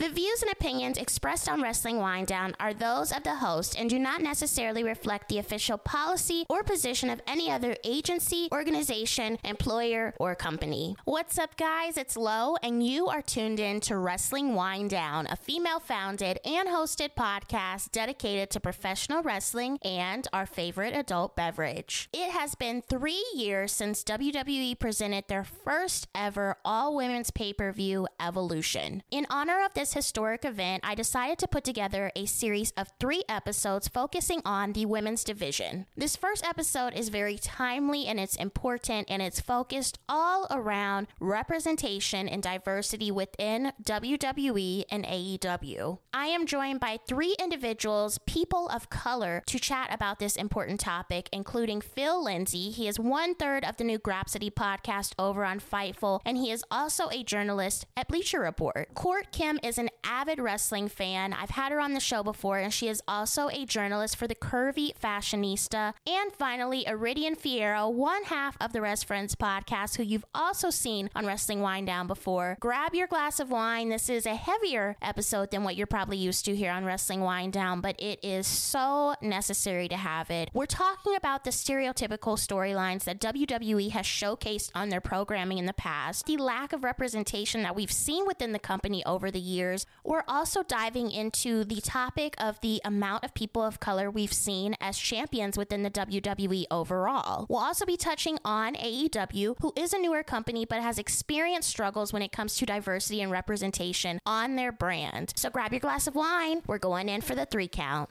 The views and opinions expressed on Wrestling Wind Down are those of the host and do not necessarily reflect the official policy or position of any other agency, organization, employer, or company. What's up, guys? It's Lo, and you are tuned in to Wrestling Wind Down, a female founded and hosted podcast dedicated to professional wrestling and our favorite adult beverage. It has been three years since WWE presented their first ever all women's pay per view, Evolution. In honor of this historic event, I decided to put together a series of three episodes focusing on the women's division. This first episode is very timely and it's important and it's focused all around representation and diversity within WWE and AEW. I am joined by three individuals, people of color, to chat about this important topic, including Phil Lindsay. He is one third of the new Grapsody podcast over on Fightful, and he is also a journalist at Bleacher Report. Court Kim is an avid wrestling fan. I've had her on the show before, and she is also a journalist for the Curvy Fashionista. And finally, Iridian Fierro, one half of the Rest Friends podcast, who you've also seen on Wrestling Wind Down before. Grab your glass of wine. This is a heavier episode than what you're probably used to here on Wrestling Wind Down, but it is so necessary to have it. We're talking about the stereotypical storylines that WWE has showcased on their programming in the past, the lack of representation that we've seen within the company over the years. We're also diving into the topic of the amount of people of color we've seen as champions within the WWE overall. We'll also be touching on AEW, who is a newer company but has experienced struggles when it comes to diversity and representation on their brand. So grab your glass of wine. We're going in for the three count.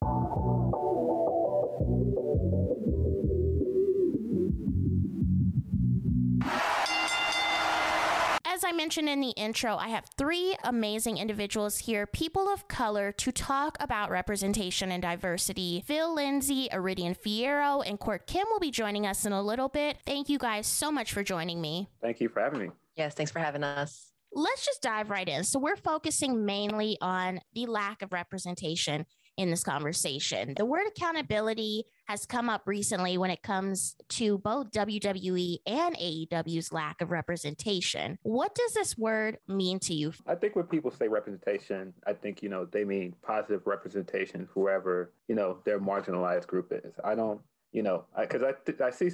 I mentioned in the intro, I have three amazing individuals here, people of color, to talk about representation and diversity. Phil Lindsay, Iridian Fierro, and Court Kim will be joining us in a little bit. Thank you guys so much for joining me. Thank you for having me. Yes, thanks for having us. Let's just dive right in. So, we're focusing mainly on the lack of representation in this conversation. The word accountability has come up recently when it comes to both WWE and AEW's lack of representation. What does this word mean to you? I think when people say representation, I think, you know, they mean positive representation, whoever, you know, their marginalized group is. I don't, you know, because I, I, th- I see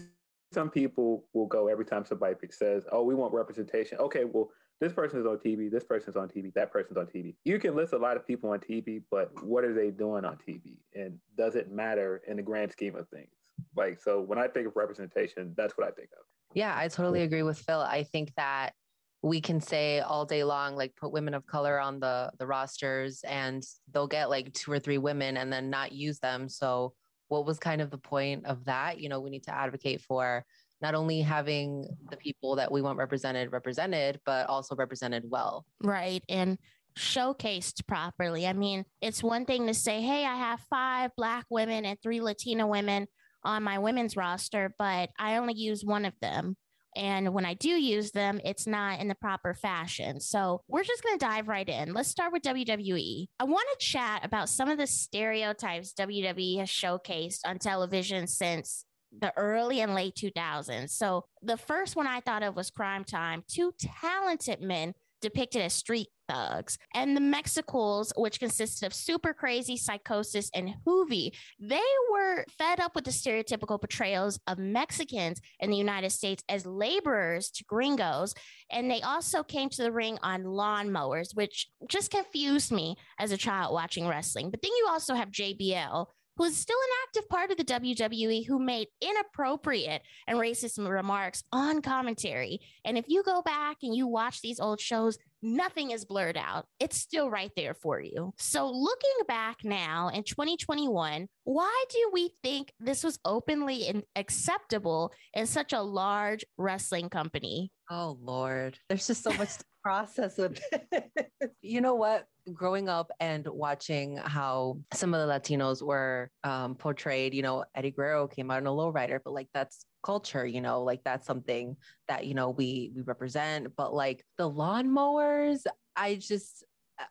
some people will go every time somebody says, "Oh, we want representation." Okay, well, this person is on TV, this person's on TV, that person's on TV. You can list a lot of people on TV, but what are they doing on TV? And does it matter in the grand scheme of things? Like, so when I think of representation, that's what I think of. Yeah, I totally agree with Phil. I think that we can say all day long, like put women of color on the the rosters and they'll get like two or three women and then not use them. So what was kind of the point of that? You know, we need to advocate for not only having the people that we want represented represented, but also represented well. Right. And showcased properly. I mean, it's one thing to say, hey, I have five Black women and three Latina women on my women's roster, but I only use one of them. And when I do use them, it's not in the proper fashion. So we're just going to dive right in. Let's start with WWE. I want to chat about some of the stereotypes WWE has showcased on television since the early and late 2000s. So the first one I thought of was Cryme Tyme. Two talented men depicted as street thugs. And the Mexicools, which consisted of super crazy Psicosis and Juvi, they were fed up with the stereotypical portrayals of Mexicans in the United States as laborers to gringos. And they also came to the ring on lawnmowers, which just confused me as a child watching wrestling. But then you also have JBL, who is still an active part of the WWE, who made inappropriate and racist remarks on commentary. And if you go back and you watch these old shows, nothing is blurred out. It's still right there for you. So, looking back now in 2021, why do we think this was openly acceptable in such a large wrestling company? Oh, Lord. There's just so much to process with it. you know what? growing up and watching how some of the Latinos were um, portrayed, you know, Eddie Guerrero came out in a lowrider, but like that's culture, you know, like that's something that, you know, we we represent. But like the lawnmowers, I just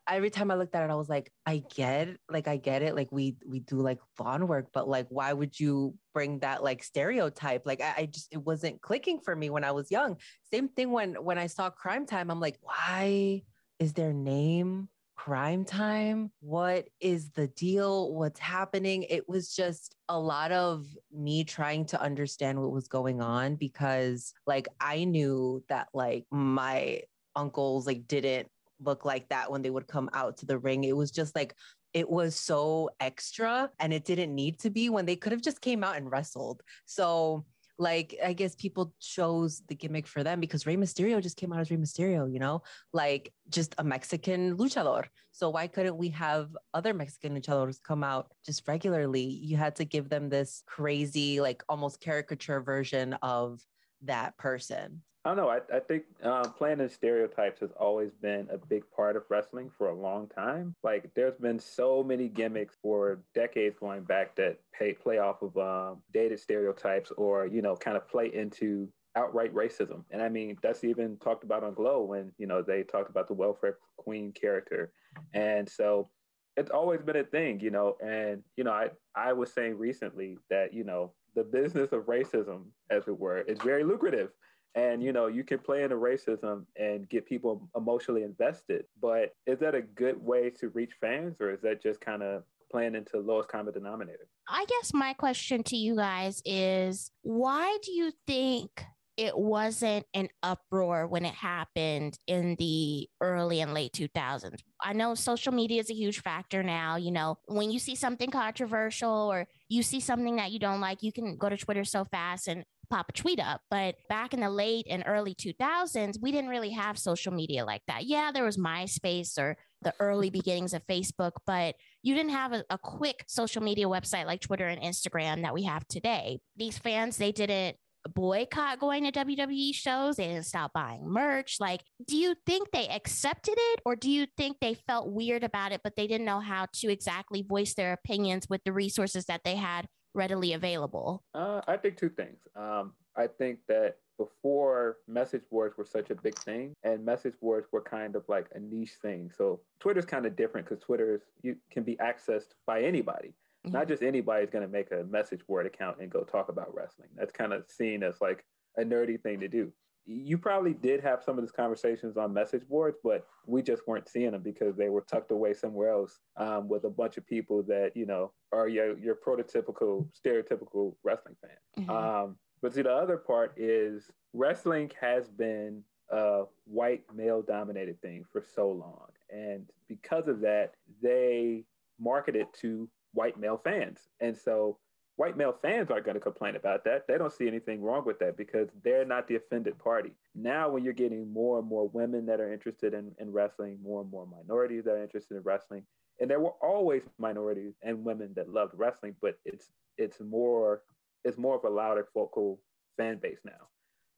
every time I looked at it, I was like, I get like I get it. Like we we do like lawn work, but like why would you bring that like stereotype? Like I, I just it wasn't clicking for me when I was young. Same thing when when I saw Cryme Tyme, I'm like, why is their name Cryme Tyme? What is the deal? What's happening? It was just a lot of me trying to understand what was going on because like I knew that like my uncles like didn't look like that when they would come out to the ring. It was just like it was so extra and it didn't need to be when they could have just came out and wrestled. So like I guess people chose the gimmick for them because Rey Mysterio just came out as Rey Mysterio, you know, like just a Mexican luchador. So why couldn't we have other Mexican luchadors come out just regularly? You had to give them this crazy, like almost caricature version of that person. I don't know. I, I think uh, playing in stereotypes has always been a big part of wrestling for a long time. Like, there's been so many gimmicks for decades going back that pay, play off of um, dated stereotypes or, you know, kind of play into outright racism. And I mean, that's even talked about on Glow when, you know, they talked about the welfare queen character. And so it's always been a thing, you know, and, you know, I, I was saying recently that, you know, the business of racism, as it were, is very lucrative and you know you can play into racism and get people emotionally invested but is that a good way to reach fans or is that just kind of playing into lowest common denominator i guess my question to you guys is why do you think it wasn't an uproar when it happened in the early and late 2000s. I know social media is a huge factor now. You know, when you see something controversial or you see something that you don't like, you can go to Twitter so fast and pop a tweet up. But back in the late and early 2000s, we didn't really have social media like that. Yeah, there was MySpace or the early mm-hmm. beginnings of Facebook, but you didn't have a, a, quick social media website like Twitter and Instagram that we have today. These fans, they didn't boycott going to WWE shows. They didn't stop buying merch. Like, do you think they accepted it or do you think they felt weird about it, but they didn't know how to exactly voice their opinions with the resources that they had readily available? Uh, I think two things. Um, I think that before message boards were such a big thing and message boards were kind of like a niche thing so twitter's kind of different because twitter you can be accessed by anybody mm-hmm. not just anybody's going to make a message board account and go talk about wrestling that's kind of seen as like a nerdy thing to do you probably did have some of these conversations on message boards, but we just weren't seeing them because they were tucked away somewhere else um, with a bunch of people that you know are your your prototypical, stereotypical wrestling fan. Mm-hmm. Um, but see, the other part is wrestling has been a white male dominated thing for so long, and because of that, they market it to white male fans, and so white male fans aren't going to complain about that. They don't see anything wrong with that because they're not the offended party. Now, when you're getting more and more women that are interested in, in wrestling, more and more minorities that are interested in wrestling, and there were always minorities and women that loved wrestling, but it's it's more it's more of a louder focal fan base now.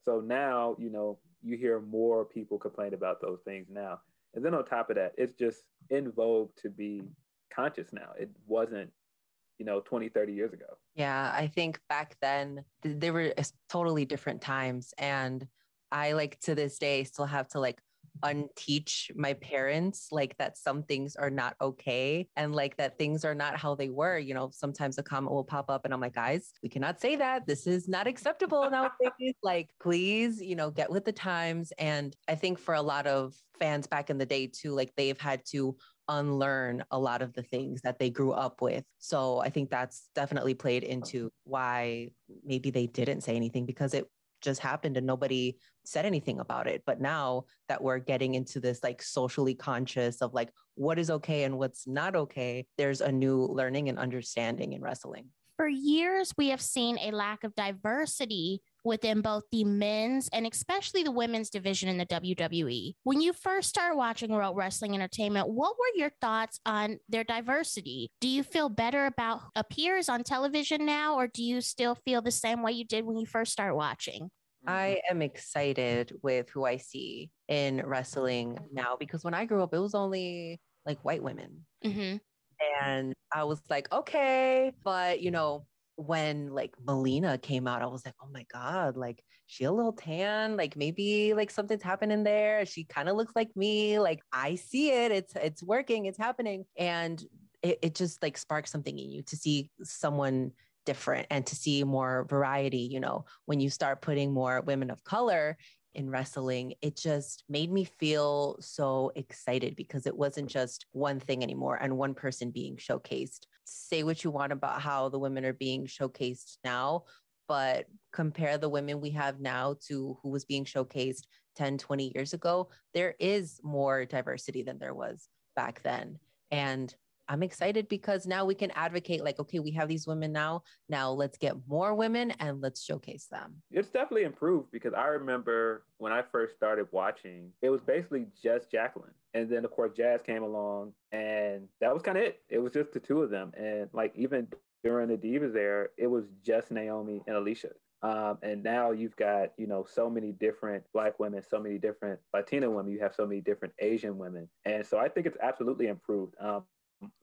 So now, you know, you hear more people complain about those things now. And then on top of that, it's just in vogue to be conscious now. It wasn't you know 20 30 years ago. Yeah i think back then th- they were totally different times and i like to this day still have to like unteach my parents like that some things are not okay and like that things are not how they were you know sometimes a comment will pop up and i'm like guys we cannot say that. This is not acceptable nowadays. Like please you know get with the times and i think for a lot of fans back in the day too like they've had to unlearn a lot of the things that they grew up with. So I think that's definitely played into why maybe they didn't say anything because it just happened and nobody said anything about it. But now that we're getting into this like socially conscious of like what is okay and what's not okay, there's a new learning and understanding in wrestling. For years, we have seen a lack of diversity within both the men's and especially the women's division in the WWE. When you first started watching World Wrestling Entertainment, what were your thoughts on their diversity? Do you feel better about appears on television now, or do you still feel the same way you did when you first started watching? I am excited with who I see in wrestling now because when I grew up, it was only like white women. Mm-hmm. And I was like, okay, but you know, when like Melina came out, I was like, oh my God, like she a little tan, like maybe like something's happening there. She kind of looks like me. Like I see it. It's it's working, it's happening. And it, it just like sparks something in you to see someone different and to see more variety, you know, when you start putting more women of color in wrestling, it just made me feel so excited because it wasn't just one thing anymore and one person being showcased. Say what you want about how the women are being showcased now, but compare the women we have now to who was being showcased 10, 20 years ago, there is more diversity than there was back then. And I'm excited because now we can advocate like, okay, we have these women now. Now let's get more women and let's showcase them. It's definitely improved because I remember when I first started watching, it was basically just Jacqueline. And then of course Jazz came along and that was kind of it. It was just the two of them. And like even during the Divas era, it was just Naomi and Alicia. Um, and now you've got, you know, so many different Black women, so many different Latina women, you have so many different Asian women. And so I think it's absolutely improved. Um,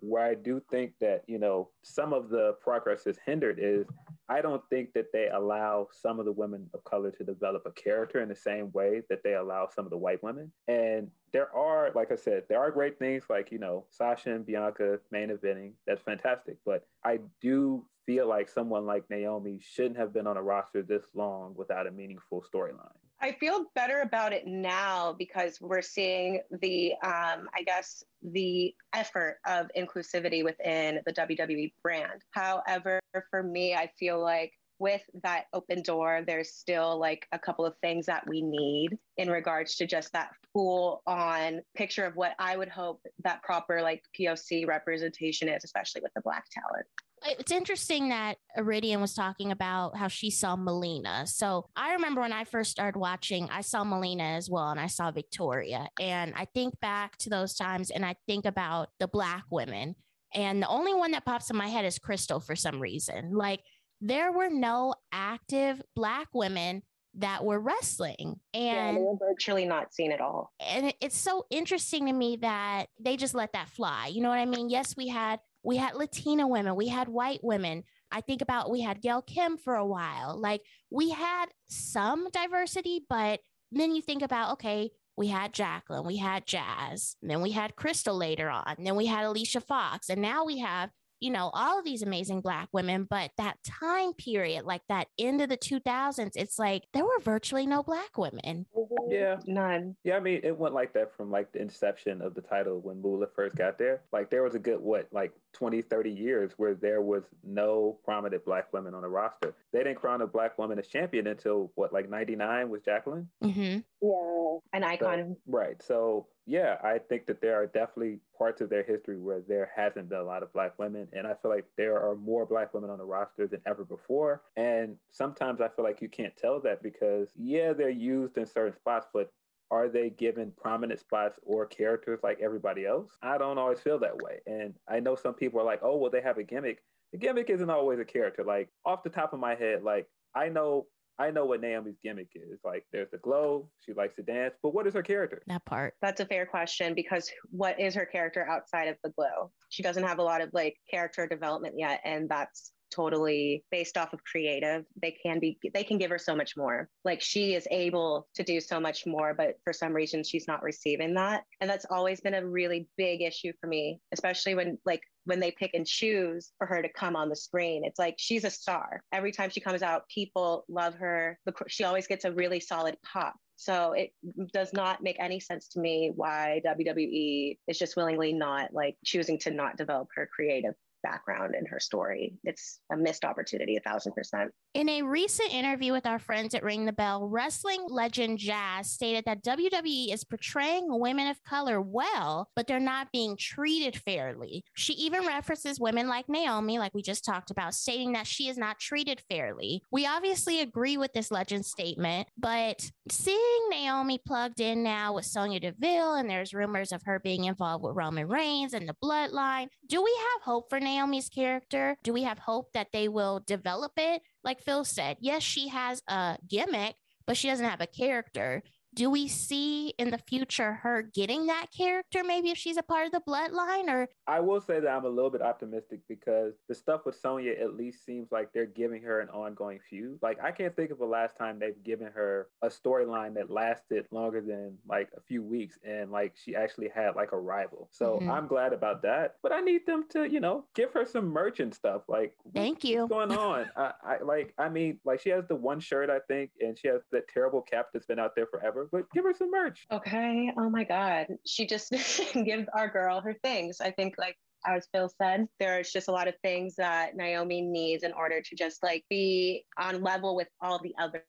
where I do think that, you know, some of the progress is hindered is I don't think that they allow some of the women of color to develop a character in the same way that they allow some of the white women. And there are, like I said, there are great things like, you know, Sasha and Bianca main eventing. That's fantastic. But I do feel like someone like Naomi shouldn't have been on a roster this long without a meaningful storyline. I feel better about it now because we're seeing the, um, I guess, the effort of inclusivity within the WWE brand. However, for me, I feel like with that open door, there's still like a couple of things that we need in regards to just that full on picture of what I would hope that proper like POC representation is, especially with the black talent it's interesting that Iridian was talking about how she saw Melina. So I remember when I first started watching, I saw Melina as well, and I saw Victoria. And I think back to those times and I think about the Black women. And the only one that pops in my head is Crystal for some reason. Like there were no active Black women that were wrestling and yeah, they were virtually not seen at all and it's so interesting to me that they just let that fly you know what i mean yes we had we had Latina women, we had white women. I think about we had Gail Kim for a while. Like we had some diversity, but then you think about, okay, we had Jacqueline, we had Jazz, then we had Crystal later on, then we had Alicia Fox, and now we have you know, all of these amazing Black women, but that time period, like that end of the 2000s, it's like there were virtually no Black women. Mm-hmm. Yeah. None. Yeah, I mean, it went like that from like the inception of the title when Moolah first got there. Like there was a good, what, like 20, 30 years where there was no prominent Black women on the roster. They didn't crown a Black woman as champion until what, like 99 was Jacqueline? Mm-hmm. Yeah. An icon. So, right. So yeah, I think that there are definitely parts of their history where there hasn't been a lot of black women. And I feel like there are more black women on the roster than ever before. And sometimes I feel like you can't tell that because, yeah, they're used in certain spots, but are they given prominent spots or characters like everybody else? I don't always feel that way. And I know some people are like, oh, well, they have a gimmick. The gimmick isn't always a character. Like, off the top of my head, like, I know I know what Naomi's gimmick is. Like, there's the glow. She likes to dance, but what is her character? That part. That's a fair question because what is her character outside of the glow? She doesn't have a lot of like character development yet, and that's totally based off of creative they can be they can give her so much more like she is able to do so much more but for some reason she's not receiving that and that's always been a really big issue for me especially when like when they pick and choose for her to come on the screen. It's like she's a star. Every time she comes out, people love her. She always gets a really solid pop. So it does not make any sense to me why WWE is just willingly not like choosing to not develop her creative background in her story. It's a missed opportunity, a thousand percent. In a recent interview with our friends at Ring the Bell, wrestling legend Jazz stated that WWE is portraying women of color well, but they're not being treated fairly. She even references women like Naomi, like we just talked about, stating that she is not treated fairly. We obviously agree with this legend statement, but seeing Naomi plugged in now with Sonya Deville, and there's rumors of her being involved with Roman Reigns and the bloodline, do we have hope for Naomi's character? Do we have hope that they will develop it? Like Phil said, yes, she has a gimmick, but she doesn't have a character. Do we see in the future her getting that character maybe if she's a part of the bloodline or I will say that I'm a little bit optimistic because the stuff with Sonya at least seems like they're giving her an ongoing feud. Like I can't think of the last time they've given her a storyline that lasted longer than like a few weeks and like she actually had like a rival. So mm-hmm. I'm glad about that. But I need them to, you know, give her some merch and stuff. Like thank you. What's going on? I, I like I mean like she has the one shirt I think and she has that terrible cap that's been out there forever, but give her some merch. Okay. Oh my God. She just gives our girl her things. I think like as Phil said, there's just a lot of things that Naomi needs in order to just like be on level with all the other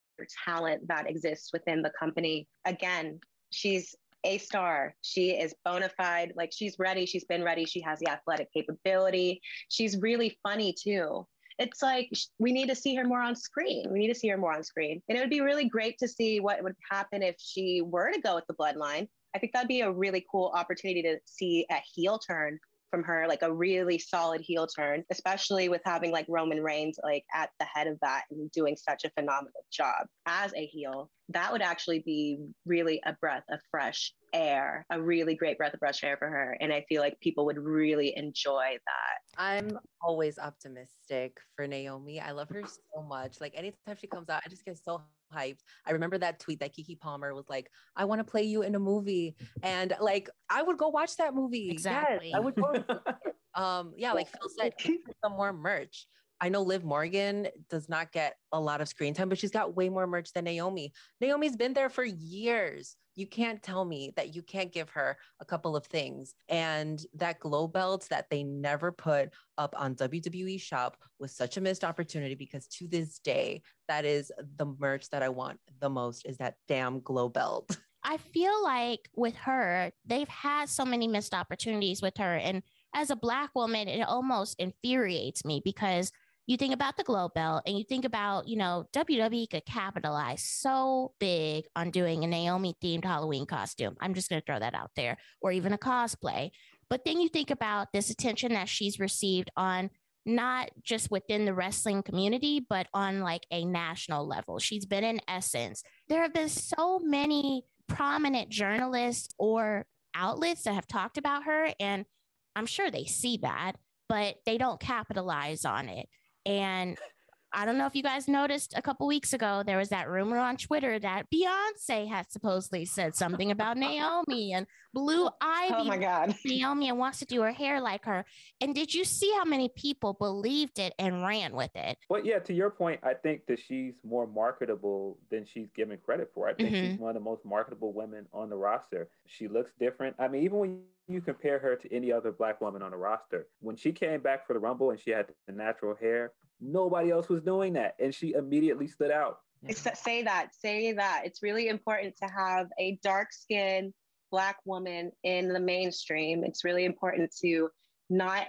talent that exists within the company. Again, she's a star. She is bona fide. Like she's ready. She's been ready. She has the athletic capability. She's really funny too. It's like we need to see her more on screen. We need to see her more on screen. And it would be really great to see what would happen if she were to go with the bloodline. I think that'd be a really cool opportunity to see a heel turn from her, like a really solid heel turn, especially with having like Roman Reigns like at the head of that and doing such a phenomenal job as a heel. That would actually be really a breath of fresh air, a really great breath of fresh air for her. And I feel like people would really enjoy that. I'm always optimistic for Naomi. I love her so much. Like anytime she comes out, I just get so hyped. I remember that tweet that Keke Palmer was like, I want to play you in a movie. And like, I would go watch that movie. Exactly. Yes, I would go. um, yeah, like Phil said, some more merch. I know Liv Morgan does not get a lot of screen time, but she's got way more merch than Naomi. Naomi's been there for years. You can't tell me that you can't give her a couple of things. And that glow belt that they never put up on WWE Shop was such a missed opportunity because to this day, that is the merch that I want the most is that damn glow belt. I feel like with her, they've had so many missed opportunities with her. And as a Black woman, it almost infuriates me because you think about the glow belt and you think about, you know, WWE could capitalize so big on doing a Naomi themed Halloween costume. I'm just going to throw that out there, or even a cosplay. But then you think about this attention that she's received on not just within the wrestling community, but on like a national level. She's been in essence. There have been so many prominent journalists or outlets that have talked about her, and I'm sure they see that, but they don't capitalize on it. And I don't know if you guys noticed a couple weeks ago, there was that rumor on Twitter that Beyonce had supposedly said something about Naomi and Blue Ivy. Oh my God. Naomi and wants to do her hair like her. And did you see how many people believed it and ran with it? Well, yeah, to your point, I think that she's more marketable than she's given credit for. I think mm-hmm. she's one of the most marketable women on the roster. She looks different. I mean, even when you compare her to any other black woman on the roster, when she came back for the Rumble and she had the natural hair, Nobody else was doing that. And she immediately stood out. Say that, say that. It's really important to have a dark skinned Black woman in the mainstream. It's really important to not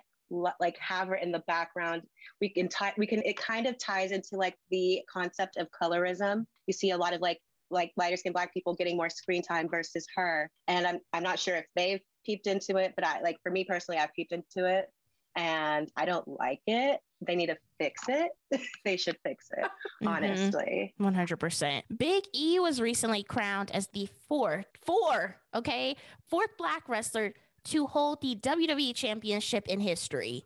like have her in the background we can tie we can it kind of ties into like the concept of colorism you see a lot of like like lighter skinned black people getting more screen time versus her and i'm i'm not sure if they've peeped into it but i like for me personally i've peeped into it and I don't like it. They need to fix it. they should fix it, mm-hmm. honestly. 100%. Big E was recently crowned as the fourth, four, okay, fourth black wrestler to hold the WWE championship in history.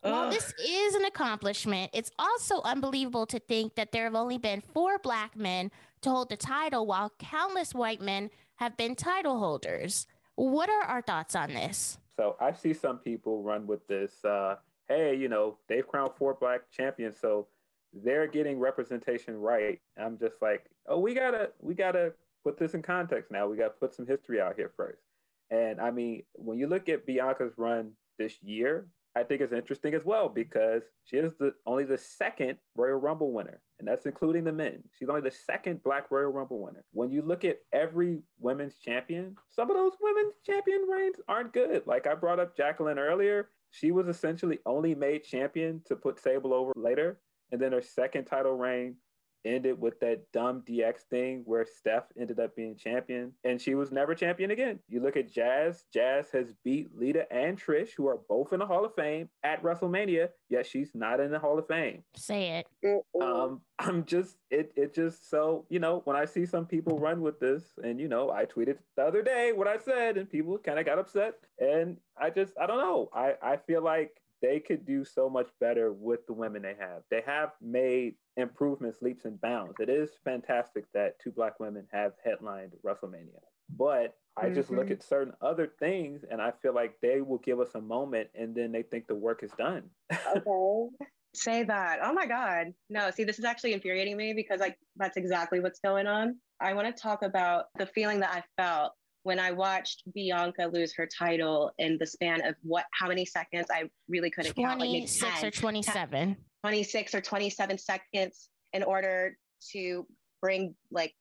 While this is an accomplishment, it's also unbelievable to think that there have only been four black men to hold the title while countless white men have been title holders. What are our thoughts on this? So I see some people run with this, uh, hey, you know, they've crowned four black champions, so they're getting representation right. I'm just like, oh, we gotta, we gotta put this in context now. We gotta put some history out here first. And I mean, when you look at Bianca's run this year, I think it's interesting as well because she is the only the second Royal Rumble winner, and that's including the men. She's only the second Black Royal Rumble winner. When you look at every women's champion, some of those women's champion reigns aren't good. Like I brought up Jacqueline earlier, she was essentially only made champion to put Sable over later, and then her second title reign ended with that dumb DX thing where Steph ended up being champion and she was never champion again. You look at Jazz, Jazz has beat Lita and Trish, who are both in the Hall of Fame at WrestleMania, yet she's not in the Hall of Fame. Say it. Um, I'm just it it just so, you know, when I see some people run with this and you know, I tweeted the other day what I said and people kind of got upset and I just I don't know. I I feel like they could do so much better with the women they have. They have made improvements leaps and bounds. It is fantastic that two black women have headlined WrestleMania. But I mm-hmm. just look mm-hmm. at certain other things and I feel like they will give us a moment and then they think the work is done. okay. Say that. Oh my God. No, see, this is actually infuriating me because like that's exactly what's going on. I want to talk about the feeling that I felt when I watched Bianca lose her title in the span of what, how many seconds? I really couldn't 26 count. Like 26 or 27. 10, 26 or 27 seconds in order to bring like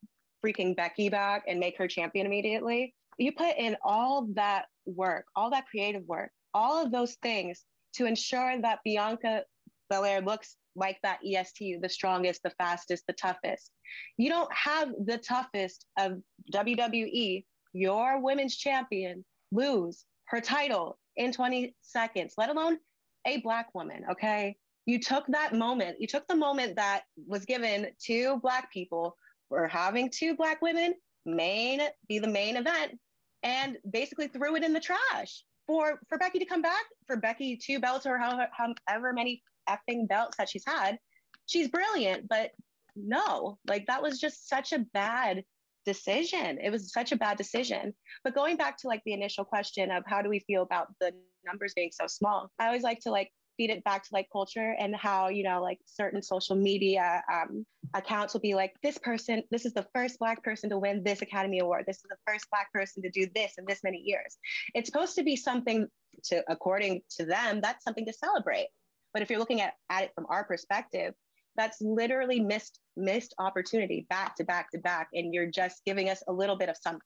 freaking Becky back and make her champion immediately. You put in all that work, all that creative work, all of those things to ensure that Bianca Belair looks like that EST, the strongest, the fastest, the toughest. You don't have the toughest of WWE your women's champion lose her title in 20 seconds, let alone a black woman. Okay. You took that moment, you took the moment that was given to black people for having two black women main be the main event and basically threw it in the trash for for Becky to come back for Becky two belts or however, however many effing belts that she's had she's brilliant but no like that was just such a bad decision. It was such a bad decision. But going back to like the initial question of how do we feel about the numbers being so small, I always like to like feed it back to like culture and how you know like certain social media um, accounts will be like this person this is the first black person to win this academy award this is the first black person to do this in this many years it's supposed to be something to according to them that's something to celebrate but if you're looking at, at it from our perspective that's literally missed missed opportunity back to back to back. And you're just giving us a little bit of something.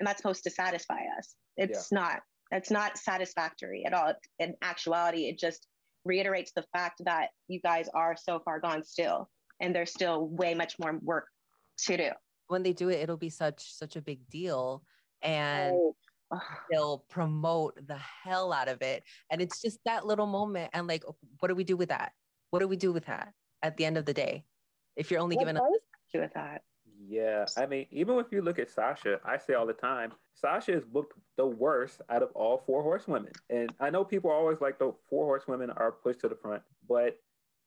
And that's supposed to satisfy us. It's yeah. not it's not satisfactory at all. In actuality it just reiterates the fact that you guys are so far gone still. And there's still way much more work to do. When they do it it'll be such such a big deal. And oh. they'll promote the hell out of it. And it's just that little moment. And like what do we do with that? What do we do with that at the end of the day if you're only what given a with that yeah i mean even if you look at sasha i say all the time sasha is booked the worst out of all four horsewomen and i know people are always like the four horsewomen are pushed to the front but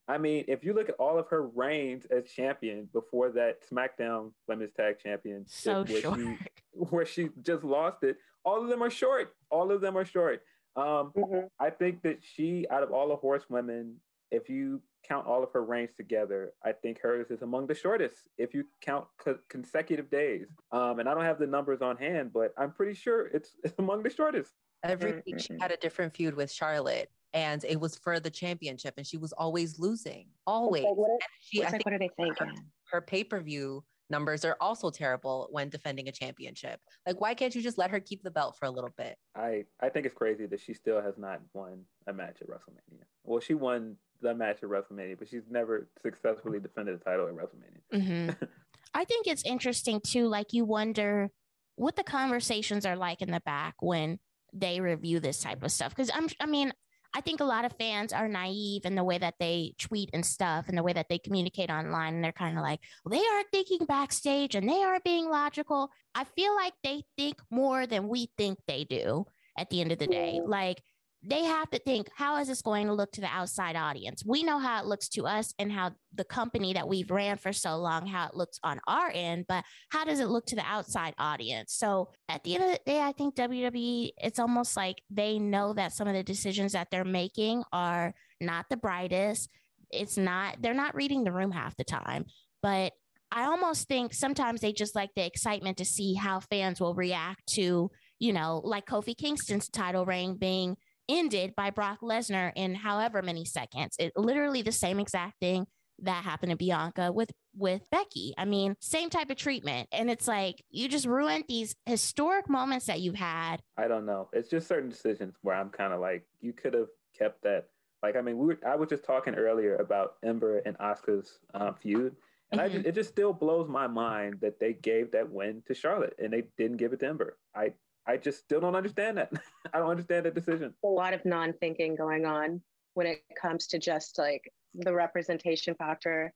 I mean, if you look at all of her reigns as champion before that SmackDown Women's Tag Champion, so where short. she where she just lost it, all of them are short. All of them are short. Um, mm-hmm. I think that she, out of all the horsewomen, if you count all of her reigns together, I think hers is among the shortest if you count co- consecutive days. Um, and I don't have the numbers on hand, but I'm pretty sure it's, it's among the shortest. Every week she had a different feud with Charlotte, and it was for the championship, and she was always losing, always. Like, what, she, I think what are they thinking? Her, her pay per view numbers are also terrible when defending a championship. Like, why can't you just let her keep the belt for a little bit? I I think it's crazy that she still has not won a match at WrestleMania. Well, she won the match at WrestleMania, but she's never successfully defended the title at WrestleMania. Mm-hmm. I think it's interesting too. Like you wonder what the conversations are like in the back when they review this type of stuff. Because I'm, I mean, I think a lot of fans are naive in the way that they tweet and stuff and the way that they communicate online. And they're kind of like, well, they are thinking backstage and they are being logical. I feel like they think more than we think they do at the end of the day. Like they have to think how is this going to look to the outside audience? We know how it looks to us and how the company that we've ran for so long how it looks on our end but how does it look to the outside audience? So at the end of the day i think wwe it's almost like they know that some of the decisions that they're making are not the brightest. It's not they're not reading the room half the time but i almost think sometimes they just like the excitement to see how fans will react to you know like kofi kingston's title reign being ended by Brock Lesnar in however many seconds. It literally the same exact thing that happened to Bianca with with Becky. I mean, same type of treatment. And it's like you just ruined these historic moments that you've had. I don't know. It's just certain decisions where I'm kind of like you could have kept that. Like I mean, we were, I was just talking earlier about Ember and Asuka's uh, feud, And mm-hmm. I just, it just still blows my mind that they gave that win to Charlotte and they didn't give it to Ember. I I just still don't understand that. I don't understand that decision. A lot of non-thinking going on when it comes to just like the representation factor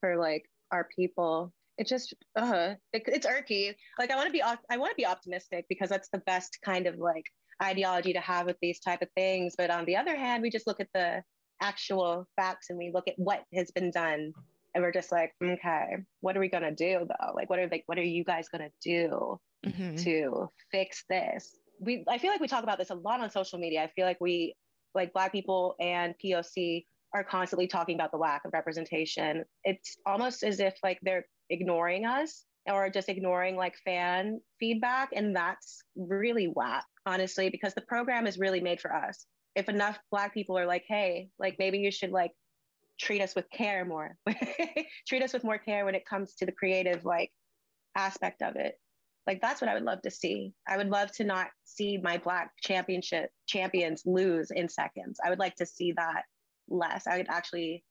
for like our people. It just uh it, it's irky. Like I want to be I want to be optimistic because that's the best kind of like ideology to have with these type of things. But on the other hand, we just look at the actual facts and we look at what has been done and we're just like okay what are we going to do though like what are like what are you guys going to do mm-hmm. to fix this. We i feel like we talk about this a lot on social media. I feel like we like black people and poc are constantly talking about the lack of representation. It's almost as if like they're ignoring us or just ignoring like fan feedback and that's really whack honestly because the program is really made for us. If enough black people are like hey like maybe you should like treat us with care more treat us with more care when it comes to the creative like aspect of it like that's what I would love to see. I would love to not see my black championship champions lose in seconds. I would like to see that less. I would actually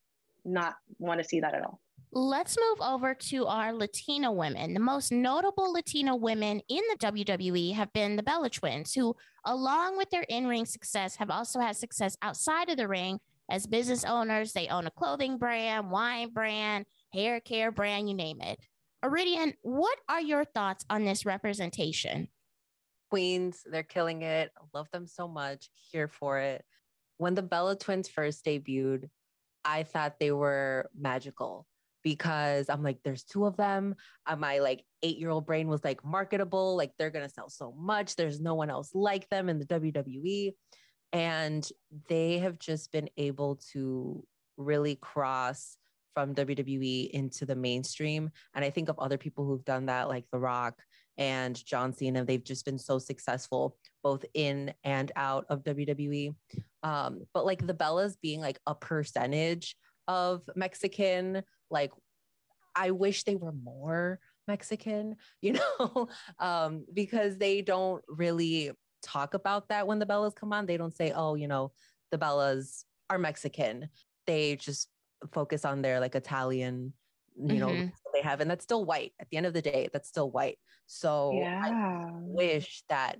not want to see that at all. Let's move over to our Latina women. The most notable Latina women in the WWE have been the Bella Twins, who, along with their in ring success, have also had success outside of the ring as business owners. They own a clothing brand, wine brand, hair care brand, you name it. Iridian, what are your thoughts on this representation? Queens, they're killing it. love them so much. Here for it. When the Bella twins first debuted, I thought they were magical because I'm like, there's two of them. Uh, my like eight year old brain was like marketable, like they're gonna sell so much. There's no one else like them in the WWE. And they have just been able to really cross from WWE into the mainstream. And I think of other people who've done that, like The Rock and John Cena. They've just been so successful both in and out of WWE. Um, but like the Bellas being like a percentage of Mexican, like I wish they were more Mexican, you know, um, because they don't really talk about that when the Bellas come on. They don't say, oh, you know, the Bellas are Mexican. They just focus on their like Italian, you know, mm-hmm. they have, and that's still white. At the end of the day, that's still white. So yeah. I wish that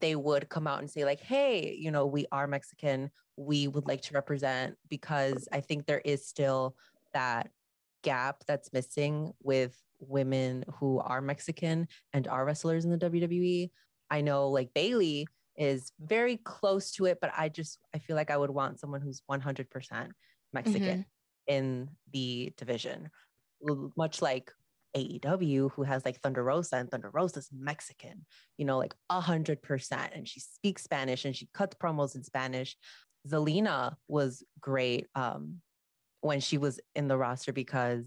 they would come out and say like, hey, you know, we are Mexican. We would like to represent because I think there is still that gap that's missing with women who are Mexican and are wrestlers in the WWE. I know like Bayley is very close to it, but I just I feel like I would want someone who's 100% Mexican. Mm-hmm in the division, much like AEW, who has like Thunder Rosa, and Thunder Rosa's Mexican, you know, like a hundred percent. And she speaks Spanish and she cuts promos in Spanish. Zelina was great um, when she was in the roster because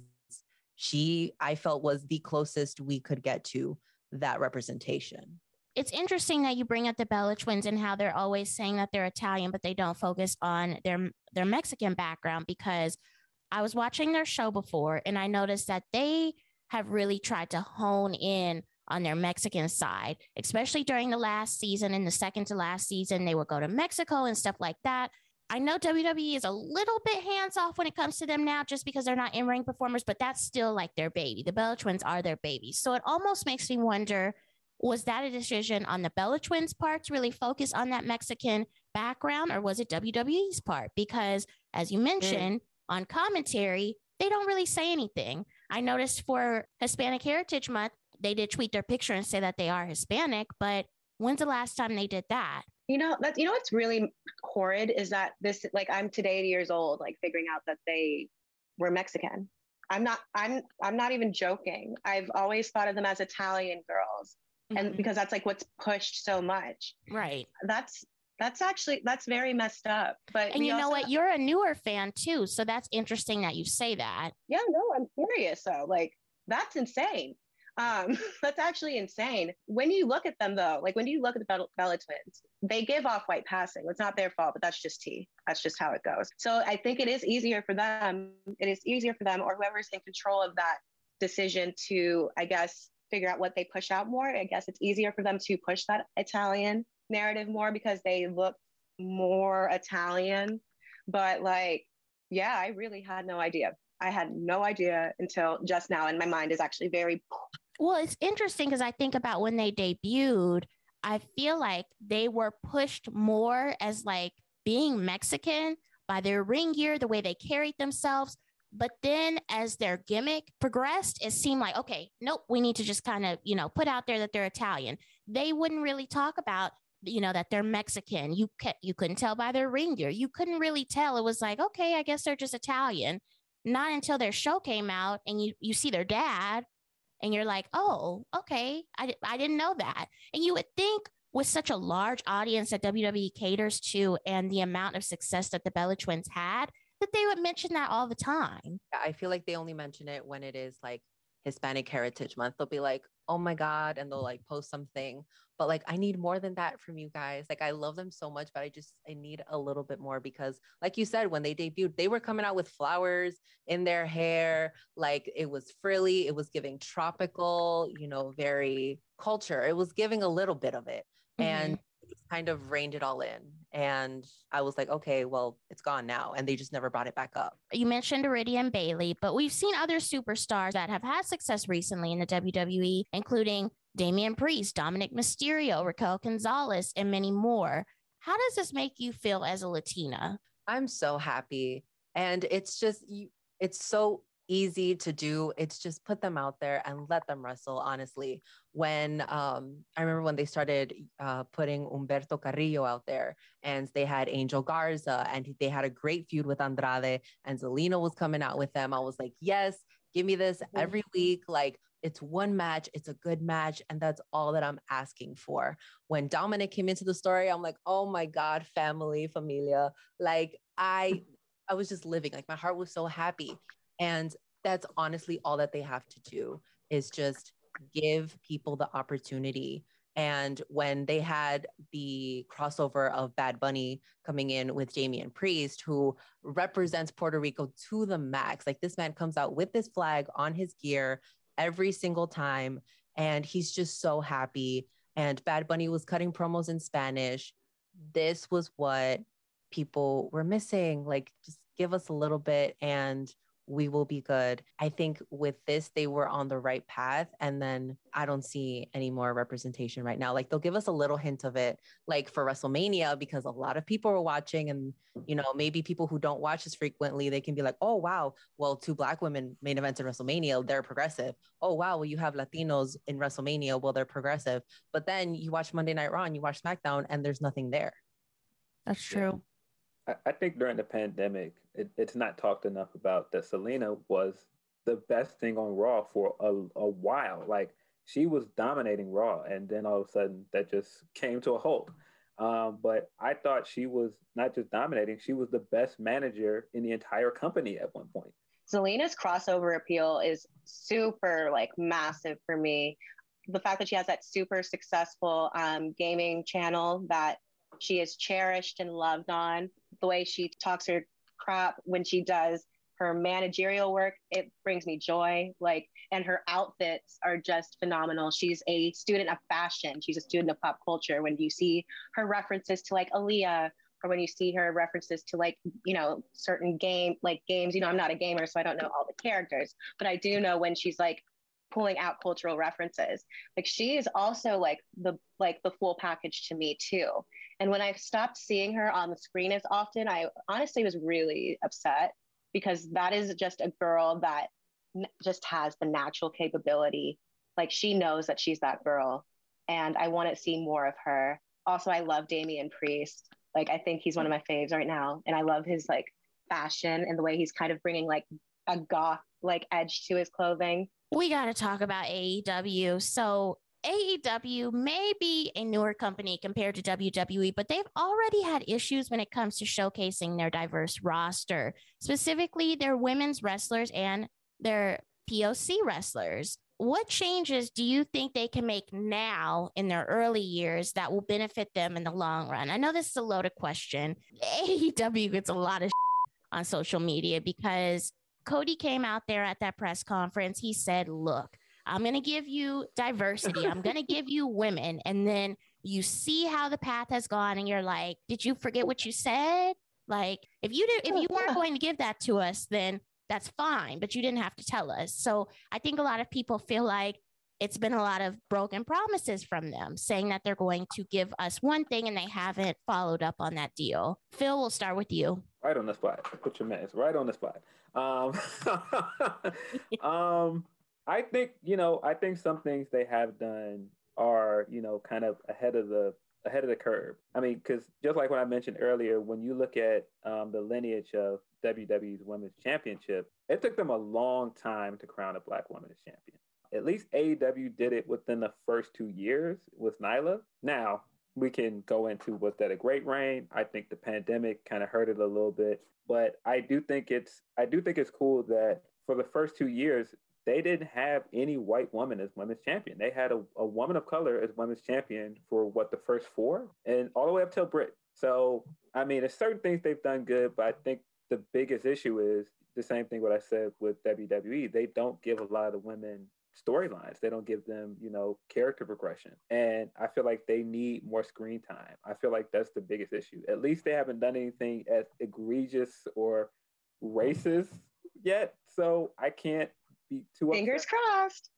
she, I felt, was the closest we could get to that representation. It's interesting that you bring up the Bella twins and how they're always saying that they're Italian, but they don't focus on their their Mexican background because I was watching their show before and I noticed that they have really tried to hone in on their Mexican side, especially during the last season and the second to last season. They would go to Mexico and stuff like that. I know WWE is a little bit hands off when it comes to them now, just because they're not in ring performers, but that's still like their baby. The Bella Twins are their baby. So it almost makes me wonder was that a decision on the Bella Twins' part to really focus on that Mexican background, or was it WWE's part? Because as you mm. On commentary, they don't really say anything. I noticed for Hispanic Heritage Month, they did tweet their picture and say that they are Hispanic, but when's the last time they did that? You know, that's you know what's really horrid is that this like I'm today 80 years old, like figuring out that they were Mexican. I'm not I'm I'm not even joking. I've always thought of them as Italian girls. Mm-hmm. And because that's like what's pushed so much. Right. That's that's actually that's very messed up. But and you know what? You're a newer fan too, so that's interesting that you say that. Yeah, no, I'm curious. though. like that's insane. Um, that's actually insane. When you look at them though, like when you look at the Bella, Bella twins, they give off white passing. It's not their fault, but that's just tea. That's just how it goes. So I think it is easier for them. It is easier for them or whoever's in control of that decision to, I guess, figure out what they push out more. I guess it's easier for them to push that Italian narrative more because they look more Italian. But like, yeah, I really had no idea. I had no idea until just now. And my mind is actually very. Well, it's interesting because I think about when they debuted, I feel like they were pushed more as like being Mexican by their ring gear, the way they carried themselves. But then as their gimmick progressed, it seemed like, okay, nope, we need to just kind of, you know, put out there that they're Italian. They wouldn't really talk about, you know, that they're Mexican. You ca- you couldn't tell by their ring gear. You couldn't really tell. It was like, okay, I guess they're just Italian. Not until their show came out and you you see their dad and you're like, oh, okay, I, I didn't know that. And you would think with such a large audience that WWE caters to and the amount of success that the Bella Twins had, that they would mention that all the time. I feel like they only mention it when it is like Hispanic Heritage Month. They'll be like, oh my God, and they'll like post something. But like, I need more than that from you guys. Like, I love them so much, but I just, I need a little bit more because, like you said, when they debuted, they were coming out with flowers in their hair. Like, it was frilly, it was giving tropical, you know, very culture. It was giving a little bit of it. Mm-hmm. And kind of reined it all in. And I was like, okay, well, it's gone now. And they just never brought it back up. You mentioned Iridian Bailey, but we've seen other superstars that have had success recently in the WWE, including Damian Priest, Dominik Mysterio, Raquel Gonzalez, and many more. How does this make you feel as a Latina? I'm so happy. And it's just, you, it's so easy to do. It's just put them out there and let them wrestle, honestly. When um, I remember when they started uh, putting Humberto Carrillo out there and they had Angel Garza and they had a great feud with Andrade and Zelina was coming out with them, I was like, yes, give me this every week. Like, it's one match, it's a good match, and that's all that I'm asking for. When Dominik came into the story, I'm like, oh my God, family, familia. Like, I I was just living. Like my heart was so happy. And that's honestly all that they have to do is just give people the opportunity. And when they had the crossover of Bad Bunny coming in with Damian Priest, who represents Puerto Rico to the max, like this man comes out with this flag on his gear every single time. And he's just so happy. And Bad Bunny was cutting promos in Spanish. This was what people were missing. Like, just give us a little bit and we will be good. I think with this, they were on the right path. And then I don't see any more representation right now. Like they'll give us a little hint of it, like for WrestleMania, because a lot of people are watching. And, you know, maybe people who don't watch as frequently, they can be like, oh, wow, well, two Black women main events in WrestleMania, they're progressive. Oh, wow, well, you have Latinos in WrestleMania, well, they're progressive. But then you watch Monday Night Raw and you watch SmackDown and there's nothing there. That's true. I, think during the pandemic, it, it's not talked enough about that Zelina was the best thing on Raw for a, a while. Like she was dominating Raw, and then all of a sudden that just came to a halt. Um, but I thought she was not just dominating; she was the best manager in the entire company at one point. Zelina's crossover appeal is super like massive for me. The fact that she has that super successful um, gaming channel that she is cherished and loved on, the way she talks her crap when she does her managerial work it brings me joy. Like and her outfits are just phenomenal. She's a student of fashion. She's a student of pop culture. When you see her references to like Aaliyah or when you see her references to like you know certain game like games you know i'm not a gamer so i don't know all the characters but i do know when she's like pulling out cultural references like she is also like the like the full package to me too and when I stopped seeing her on the screen as often, I honestly was really upset because that is just a girl that just has the natural capability. Like she knows that she's that girl. And I want to see more of her. Also, I love Damian Priest. Like, I think he's one of my faves right now. And I love his like fashion and the way he's kind of bringing like a goth like edge to his clothing. We got to talk about AEW. So, AEW may be a newer company compared to WWE, but they've already had issues when it comes to showcasing their diverse roster, specifically their women's wrestlers and their POC wrestlers. What changes do you think they can make now in their early years that will benefit them in the long run? I know this is a loaded question. AEW gets a lot of on social media because Cody came out there at that press conference. He said, Look, I'm going to give you diversity. I'm going to give you women. And then you see how the path has gone and you're like, did you forget what you said? Like if you did, if oh, you weren't going to give that to us, then that's fine, but you didn't have to tell us. So I think a lot of people feel like it's been a lot of broken promises from them saying that they're going to give us one thing and they haven't followed up on that deal. Phil, we'll start with you. Right on the spot. Put your minutes right on the spot. Um, um, I think, you know, I think some things they have done are, you know, kind of ahead of the ahead of the curve. I mean, because just like what I mentioned earlier, when you look at um, the lineage of WWE's Women's Championship, it took them a long time to crown a Black woman as champion. At least AEW did it within the first two years with Nyla. Now, we can go into was that a great reign? I think the pandemic kind of hurt it a little bit, but I do think it's I do think it's cool that for the first two years they didn't have any white woman as women's champion. They had a, a woman of color as women's champion for what the first four and all the way up till Britt. So I mean, there's certain things they've done good, but I think the biggest issue is the same thing what I said with WWE. They don't give a lot of the women storylines. They don't give them, you know, character progression. And I feel like they need more screen time. I feel like that's the biggest issue. At least they haven't done anything as egregious or racist yet. So I can't be too fingers crossed.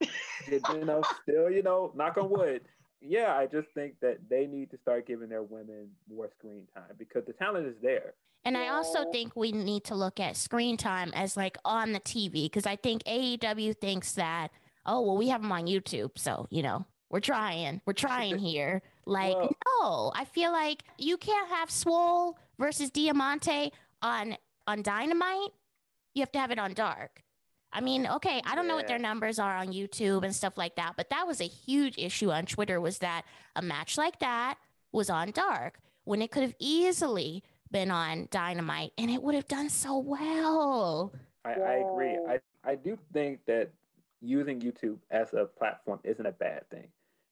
you know, still, you know, knock on wood. Yeah, I just think that they need to start giving their women more screen time because the talent is there. And I also think we need to look at screen time as like on the TV because I think AEW thinks that, oh, well, we have them on YouTube. So, you know, we're trying, we're trying here. Like, Whoa. no, I feel like you can't have Swole versus Diamante on on Dynamite. You have to have it on Dark. I mean, okay, I don't yeah. know what their numbers are on YouTube and stuff like that, but that was a huge issue on Twitter was that a match like that was on Dark when it could have easily been on Dynamite and it would have done so well. I, I agree. I, I do think that using YouTube as a platform isn't a bad thing.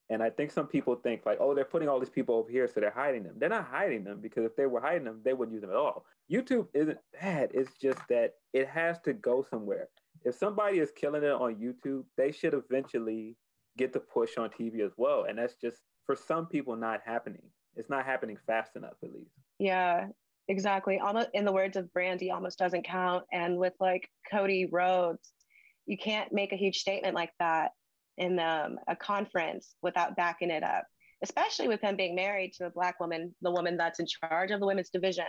And I think some people think like, oh, they're putting all these people over here, so they're hiding them. They're not hiding them because if they were hiding them, they wouldn't use them at all. YouTube isn't bad. It's just that it has to go somewhere. If somebody is killing it on YouTube, they should eventually get the push on TV as well. And that's just for some people not happening. It's not happening fast enough, at least. Yeah, exactly. Almost in the words of Brandy, almost doesn't count. And with like Cody Rhodes, you can't make a huge statement like that in um, a conference without backing it up, especially with him being married to a black woman, the woman that's in charge of the women's division.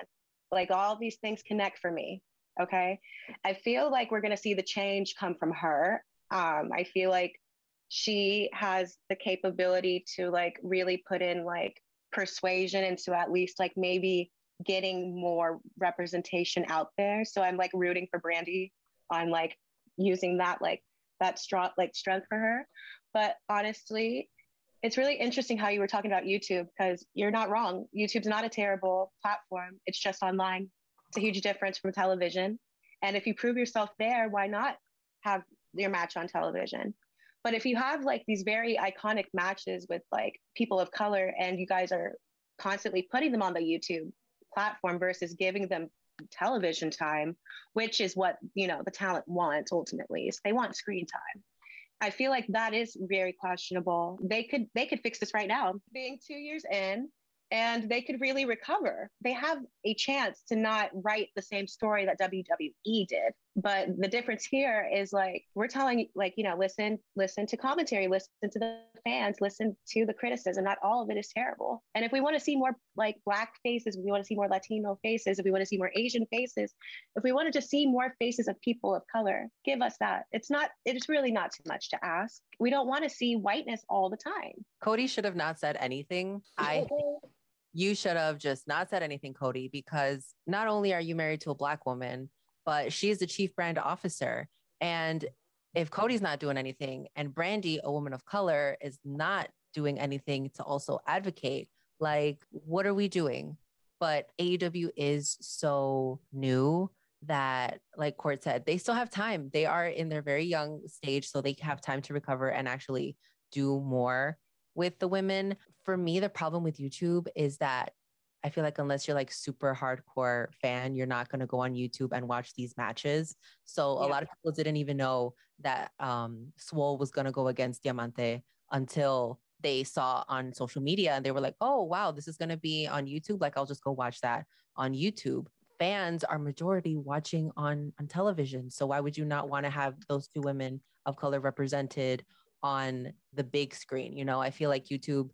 Like all these things connect for me. Okay. I feel like we're going to see the change come from her. Um, I feel like she has the capability to like really put in like persuasion into at least like maybe getting more representation out there. So I'm like rooting for Brandi on like using that like that strong like strength for her. But honestly, it's really interesting how you were talking about YouTube because you're not wrong. YouTube's not a terrible platform. It's just online. A huge difference from television. And if you prove yourself there, why not have your match on television? But if you have like these very iconic matches with like people of color and you guys are constantly putting them on the YouTube platform versus giving them television time, which is what you know the talent wants ultimately. Is they want screen time. I feel like that is very questionable. They could they could fix this right now. Being two years in, and they could really recover. They have a chance to not write the same story that WWE did. But the difference here is like we're telling like, you know, listen, listen to commentary, listen to the fans, listen to the criticism. Not all of it is terrible. And if we want to see more like black faces, if we want to see more Latino faces, if we want to see more Asian faces, if we want to just see more faces of people of color, give us that. It's not, it's really not too much to ask. We don't want to see whiteness all the time. Cody should have not said anything. I you should have just not said anything, Cody, because not only are you married to a black woman, but she's the chief brand officer. And if Cody's not doing anything and Brandi, a woman of color, is not doing anything to also advocate, like, what are we doing? But AEW is so new that, like Court said, they still have time. They are in their very young stage, so they have time to recover and actually do more with the women. For me, the problem with YouTube is that I feel like unless you're like super hardcore fan, you're not going to go on YouTube and watch these matches. So yeah. a lot of people didn't even know that um, Swole was going to go against Diamante until they saw on social media and they were like, oh, wow, this is going to be on YouTube. Like, I'll just go watch that on YouTube. fans are majority watching on on television. So why would you not want to have those two women of color represented on the big screen? You know, I feel like YouTube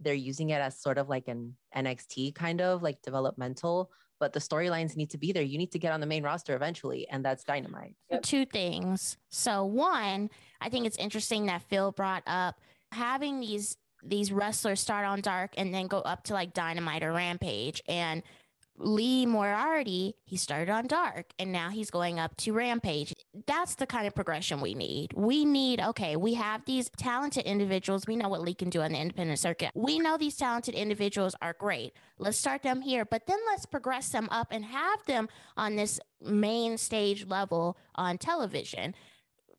they're using it as sort of like an NXT kind of like developmental, but the storylines need to be there. You need to get on the main roster eventually, and that's dynamite. Two things. So one, I think it's interesting that Phil brought up having these these wrestlers start on dark and then go up to like dynamite or rampage and Lee Moriarty, he started on Dark and now he's going up to Rampage. That's the kind of progression we need. We need, okay, we have these talented individuals. We know what Lee can do on the independent circuit. We know these talented individuals are great. Let's start them here, but then let's progress them up and have them on this main stage level on television.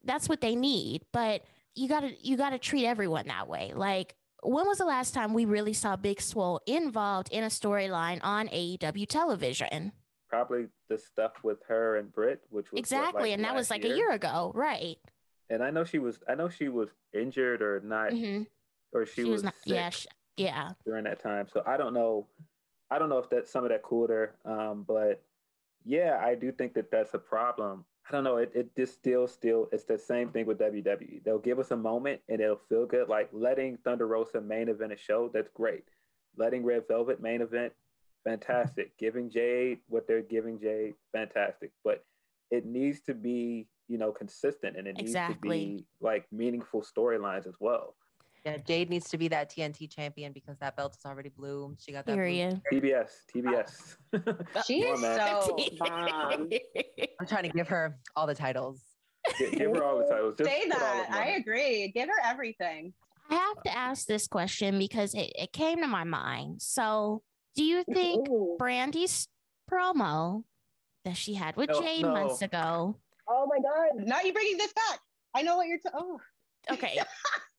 That's what they need. But you gotta you gotta treat everyone that way. Like when was the last time we really saw Big Swole involved in a storyline on AEW television? Probably the stuff with her and Britt, which was exactly, what, like, and that was like year. a year ago, right? And I know she was, I know she was injured or not, mm-hmm. or she, she was, was, not, yeah, she, yeah, during that time. So I don't know, I don't know if that some of that cooled her, um, but yeah, I do think that that's a problem. I don't know. It, it just still, still, it's the same thing with WWE. They'll give us a moment and it'll feel good. Like letting Thunder Rosa main event a show, that's great. Letting Red Velvet main event, fantastic. Giving Jade what they're giving Jade, fantastic. But it needs to be, you know, consistent and it needs to be like meaningful storylines as well. Yeah, Jade needs to be that TNT champion because that belt is already blue. She got that. Period. TBS, TBS. she is so bomb. I'm trying to give her all the titles. give her all the titles. Just Say that. I agree. Give her everything. I have to ask this question because it, it came to my mind. So, do you think Ooh. Brandi's promo that she had with no, Jade no. months ago? Oh my God! Now you're bringing this back. I know what you're. T- oh. Okay.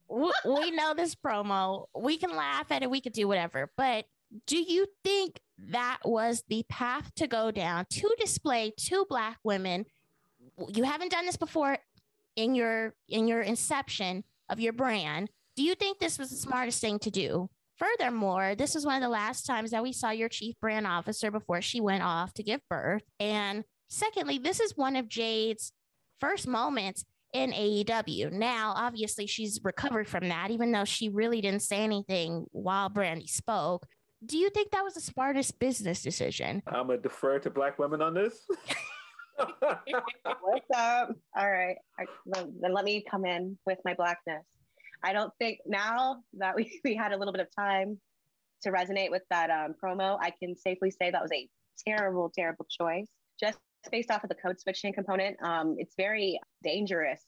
we know this promo. We can laugh at it. We could do whatever. But do you think that was the path to go down to display two black women? You haven't done this before in your in your inception of your brand. Do you think this was the smartest thing to do? Furthermore, this was one of the last times that we saw your chief brand officer before she went off to give birth. And secondly, this is one of Jade's first moments in AEW. Now, obviously, she's recovered from that, even though she really didn't say anything while Brandi spoke. Do you think that was the smartest business decision? I'm gonna defer to black women on this. What's up? All right, I, then let me come in with my blackness. I don't think now that we, we had a little bit of time to resonate with that um, promo, I can safely say that was a terrible, terrible choice. Just based off of the code switching component, um, it's very dangerous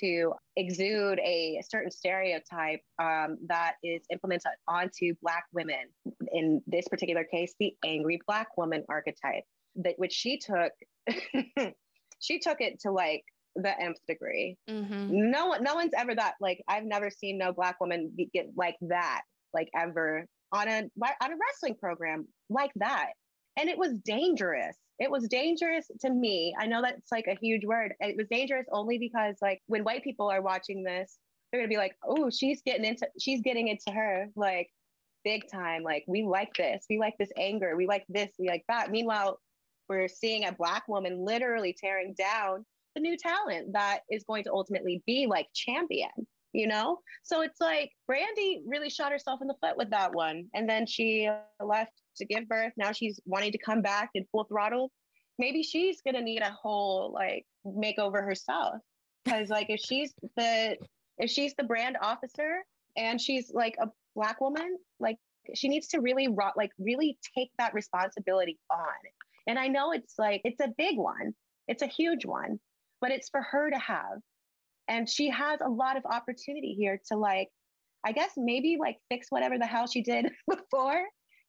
to exude a certain stereotype um, that is implemented onto Black women. In this particular case, the angry Black woman archetype, that which she took, she took it to like the nth degree. Mm-hmm. No one, no one's ever that like I've never seen no Black woman get like that, like ever on a on a wrestling program like that, and it was dangerous it was dangerous to me. I know that's like a huge word. It was dangerous only because like when white people are watching this, they're gonna be like, oh, she's getting into she's getting into her like big time. Like we like this, we like this anger, we like this, we like that. Meanwhile, we're seeing a black woman literally tearing down the new talent that is going to ultimately be like champion you know? So it's like Brandi really shot herself in the foot with that one. And then she left to give birth. Now she's wanting to come back in full throttle. Maybe she's gonna need a whole like makeover herself. Cause like if she's the if she's the brand officer and she's like a black woman, like she needs to really rot, like really take that responsibility on. And I know it's like it's a big one. It's a huge one, but it's for her to have. And she has a lot of opportunity here to like I guess maybe like fix whatever the hell she did before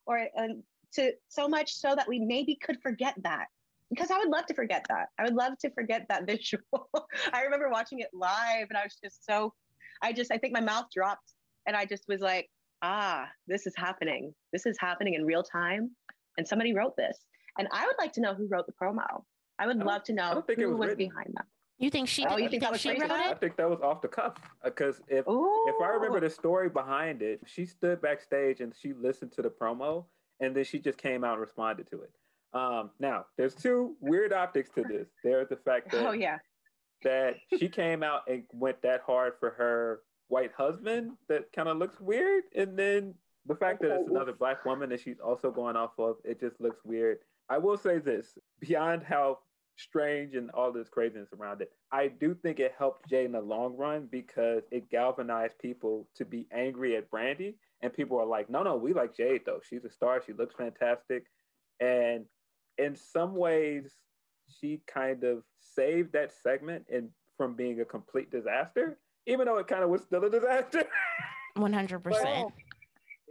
or um, to so much so that we maybe could forget that because I would love to forget that. I would love to forget that visual. I remember watching it live and I was just so, I just, I think my mouth dropped and I just was like, ah, this is happening. This is happening in real time. And somebody wrote this. And I would like to know who wrote the promo. I would love to know who was, was behind that. You think she? Oh, you think, that was she wrote it? I think that was off the cuff because if Ooh. if I remember the story behind it, she stood backstage and she listened to the promo and then she just came out and responded to it. Um, now, there's two weird optics to this. There's the fact that oh yeah, that she came out and went that hard for her white husband that kind of looks weird, and then the fact that it's another black woman that she's also going off of, it just looks weird. I will say this: beyond how strange and all this craziness around it, I do think it helped Jay in the long run because it galvanized people to be angry at Brandi. and people are like, "No, no, we like Jade though. She's a star. She looks fantastic," and in some ways, she kind of saved that segment and from being a complete disaster, even though it kind of was still a disaster. One hundred percent.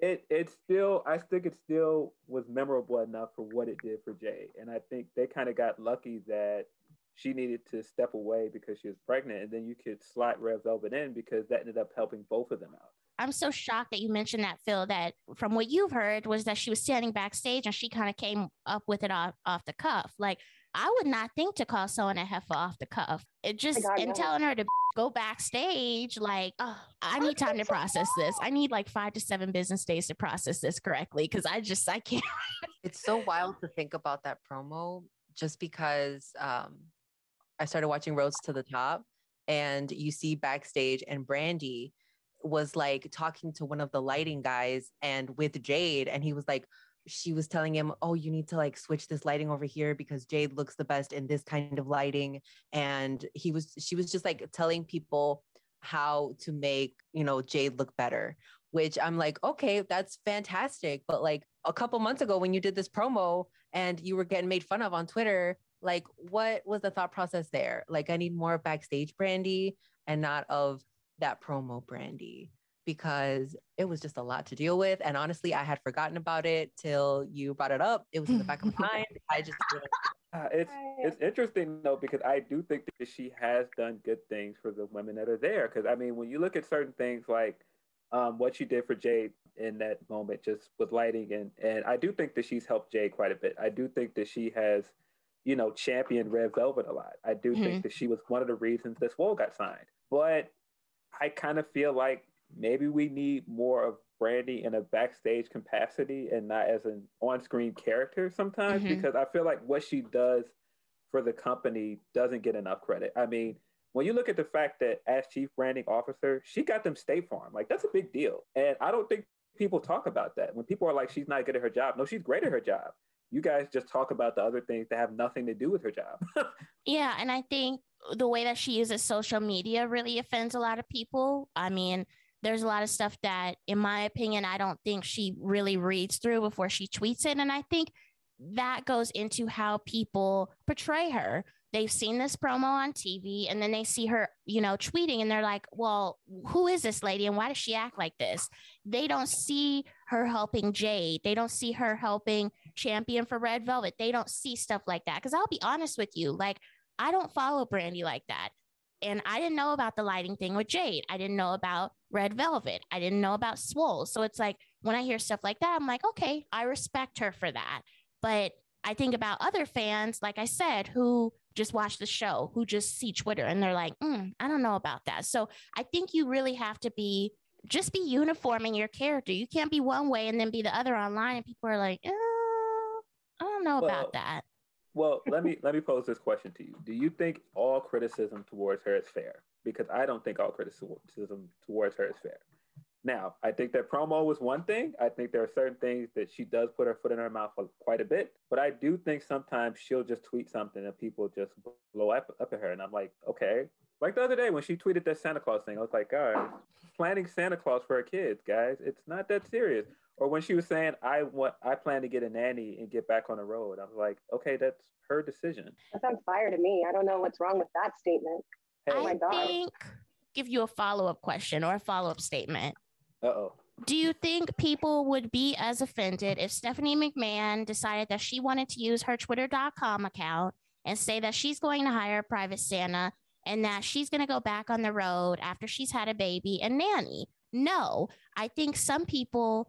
It it still I think it still was memorable enough for what it did for Jay, and I think they kind of got lucky that she needed to step away because she was pregnant, and then you could slot Red Velvet in because that ended up helping both of them out. I'm so shocked that you mentioned that, Phil, that from what you've heard was that she was standing backstage and she kind of came up with it off, off the cuff. Like, I would not think to call someone a heifer off the cuff. It just, God, and no. telling her to go backstage, like, oh, I need time to process this. I need like five to seven business days to process this correctly because I just, I can't. it's so wild to think about that promo just because um, I started watching Rhodes to the Top and you see backstage and Brandi was like talking to one of the lighting guys and with Jade, and he was like, she was telling him, Oh, you need to like switch this lighting over here because Jade looks the best in this kind of lighting. And he was, she was just like telling people how to make, you know, Jade look better, which I'm like, okay, that's fantastic. But like a couple months ago, when you did this promo and you were getting made fun of on Twitter, like what was the thought process there? Like, I need more backstage Brandi and not of that promo Brandi because it was just a lot to deal with. And honestly, I had forgotten about it till you brought it up. It was in the back of my mind. I just uh, it's it's interesting though because I do think that she has done good things for the women that are there. Because I mean, when you look at certain things like um, what she did for Jade in that moment, just with lighting, and and I do think that she's helped Jade quite a bit. I do think that she has, you know, championed Red Velvet a lot. I do mm-hmm. think that she was one of the reasons this Swole got signed. But I kind of feel like maybe we need more of Brandi in a backstage capacity and not as an on-screen character sometimes mm-hmm. because I feel like what she does for the company doesn't get enough credit. I mean, when you look at the fact that as chief branding officer, she got them State Farm, like that's a big deal. And I don't think people talk about that. When people are like, she's not good at her job. No, she's great at her job. You guys just talk about the other things that have nothing to do with her job. yeah. And I think the way that she uses social media really offends a lot of people. I mean, there's a lot of stuff that, in my opinion, I don't think she really reads through before she tweets it. And I think that goes into how people portray her. They've seen this promo on TV and then they see her, you know, tweeting and they're like, well, who is this lady and why does she act like this? They don't see her helping Jade. They don't see her helping champion for Red Velvet. They don't see stuff like that. Because I'll be honest with you, like, I don't follow Brandi like that. And I didn't know about the lighting thing with Jade. I didn't know about Red Velvet. I didn't know about Swole. So it's like when I hear stuff like that, I'm like, okay, I respect her for that. But I think about other fans, like I said, who just watch the show, who just see Twitter and they're like, mm, I don't know about that. So I think you really have to be just be uniform in your character. You can't be one way and then be the other online, and people are like, oh, I don't know well, about that. Well, let me let me pose this question to you. Do you think all criticism towards her is fair? Because I don't think all criticism towards her is fair. Now, I think that promo was one thing. I think there are certain things that she does put her foot in her mouth quite a bit. But I do think sometimes she'll just tweet something and people just blow up, up at her. And I'm like, okay. Like the other day when she tweeted that Santa Claus thing, I was like, all right, planning Santa Claus for her kids, guys. It's not that serious. Or when she was saying, "I want, I plan to get a nanny and get back on the road," I was like, "Okay, that's her decision." That sounds fire to me. I don't know what's wrong with that statement. Hey. Oh I think give you a follow up question or a follow up statement. Uh oh. Do you think people would be as offended if Stephanie McMahon decided that she wanted to use her Twitter.com account and say that she's going to hire a private Santa and that she's going to go back on the road after she's had a baby and nanny? No, I think some people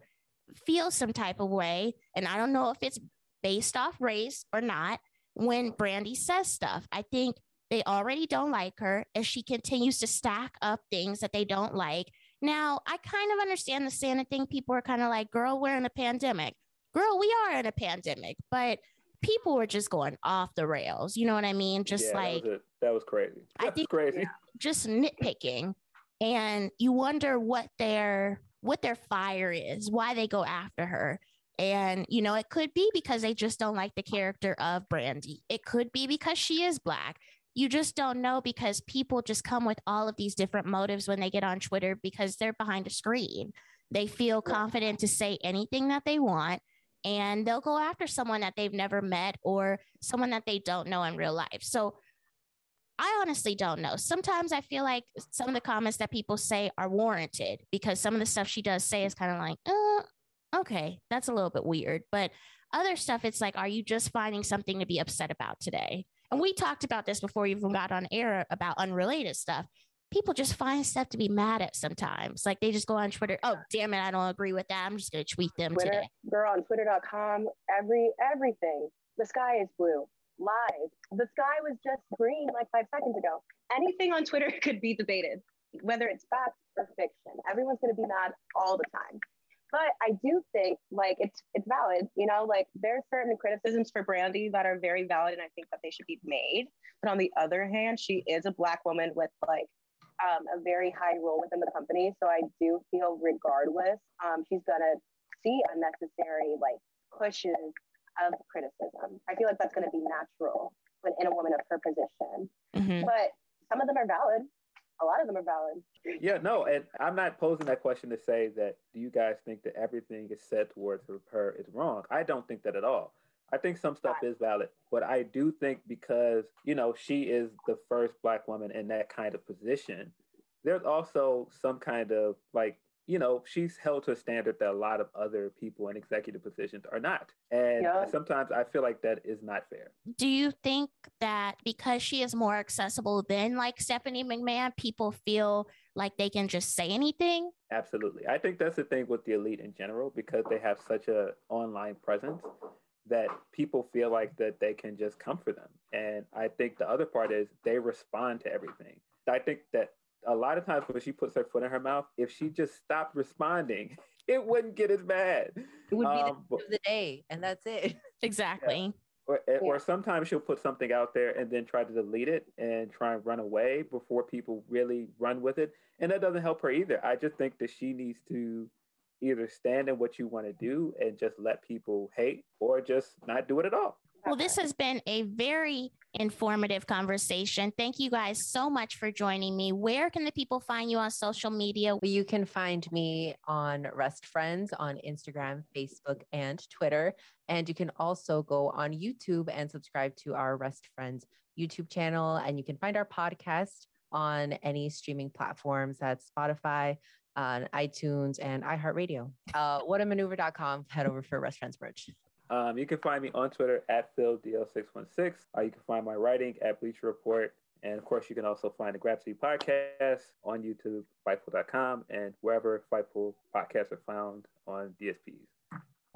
feel some type of way, and I don't know if it's based off race or not, when Brandi says stuff. I think they already don't like her as she continues to stack up things that they don't like. Now, I kind of understand the Santa thing. People are kind of like, girl, we're in a pandemic. Girl, we are in a pandemic. But people were just going off the rails. You know what I mean? Just Yeah, like that was, that was crazy. I That was think- crazy. just nitpicking and you wonder what their what their fire is why they go after her. And you know it could be because they just don't like the character of Brandi it could be because she is black. You just don't know because people just come with all of these different motives when they get on twitter because they're behind a screen. They feel confident to say anything that they want and they'll go after someone that they've never met or someone that they don't know in real life. So I honestly don't know. Sometimes I feel like some of the comments that people say are warranted because some of the stuff she does say is kind of like, uh, okay, that's a little bit weird. But other stuff, it's like, are you just finding something to be upset about today? And we talked about this before you even got on air about unrelated stuff. People just find stuff to be mad at sometimes. Like they just go on Twitter, oh, damn it, I don't agree with that. I'm just going to tweet them Twitter, today. girl on twitter.com, every everything. The sky is blue. Live. The sky was just green like five seconds ago. Anything on Twitter could be debated, whether it's Fact or fiction. Everyone's gonna be mad all the time. But I do think like it's it's valid, you know, like there's certain criticisms. criticisms for Brandi that are very valid, and I think that they should be made. But on the other hand, she is a black woman with like um, a very high role within the company. So I do feel regardless, um, she's gonna see unnecessary like pushes of criticism. I feel like that's gonna be natural when in a woman of her position. Mhm. But some of them are valid. A lot of them are valid. Yeah, no, and I'm not posing that question to say that do you guys think that everything is said towards her, her is wrong? I don't think that at all. I think some stuff is valid, but I do think because, you know, she is the first black woman in that kind of position, there's also some kind of like, you know, she's held to a standard that a lot of other people in executive positions are not. And Yeah. sometimes I feel like that is not fair. do you think that because she is more accessible than like Stephanie McMahon, people feel like they can just say anything? Absolutely. I think that's the thing with the elite in general because they have such a online presence that people feel like that they can just come for them. And I think the other part is they respond to everything. I think that a lot of times when she puts her foot in her mouth, if she just stopped responding, it wouldn't get as bad. It would be Um, the, end of the day, and that's it. Exactly. Or, or sometimes she'll put something out there and then try to delete it and try and run away before people really run with it. And that doesn't help her either. I just think that she needs to either stand in what you want to do and just let people hate or just not do it at all. Well, this has been a very informative conversation. Thank you guys so much for joining me. Where can the people find you on social media? You can find me on Rest Friends on Instagram, Facebook, and Twitter. And you can also go on YouTube and subscribe to our Rest Friends YouTube channel. And you can find our podcast on any streaming platforms that's Spotify, on iTunes, and iHeartRadio. Uh, whatamaneuver.com. Head over for Rest Friends merch. Um, you can find me on Twitter at PhilDL616, or you can find my writing at Bleacher Report. And of course, you can also find the Grapsody podcast on YouTube, Fightful.com, and wherever Fightful podcasts are found on DSPs.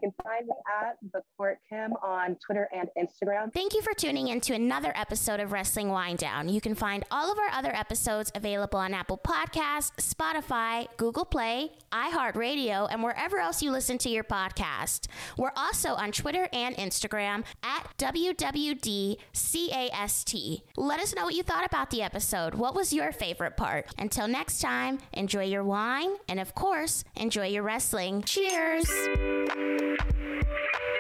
You can find me at the Court Kim on Twitter and Instagram. Thank you for tuning in to another episode of Wrestling Wine Down. You can find all of our other episodes available on Apple Podcasts, Spotify, Google Play, iHeartRadio, and wherever else you listen to your podcast. We're also on Twitter and Instagram at WWDCAST. Let us know what you thought about the episode. What was your favorite part? Until next time, enjoy your wine and, of course, enjoy your wrestling. Cheers! Thank you.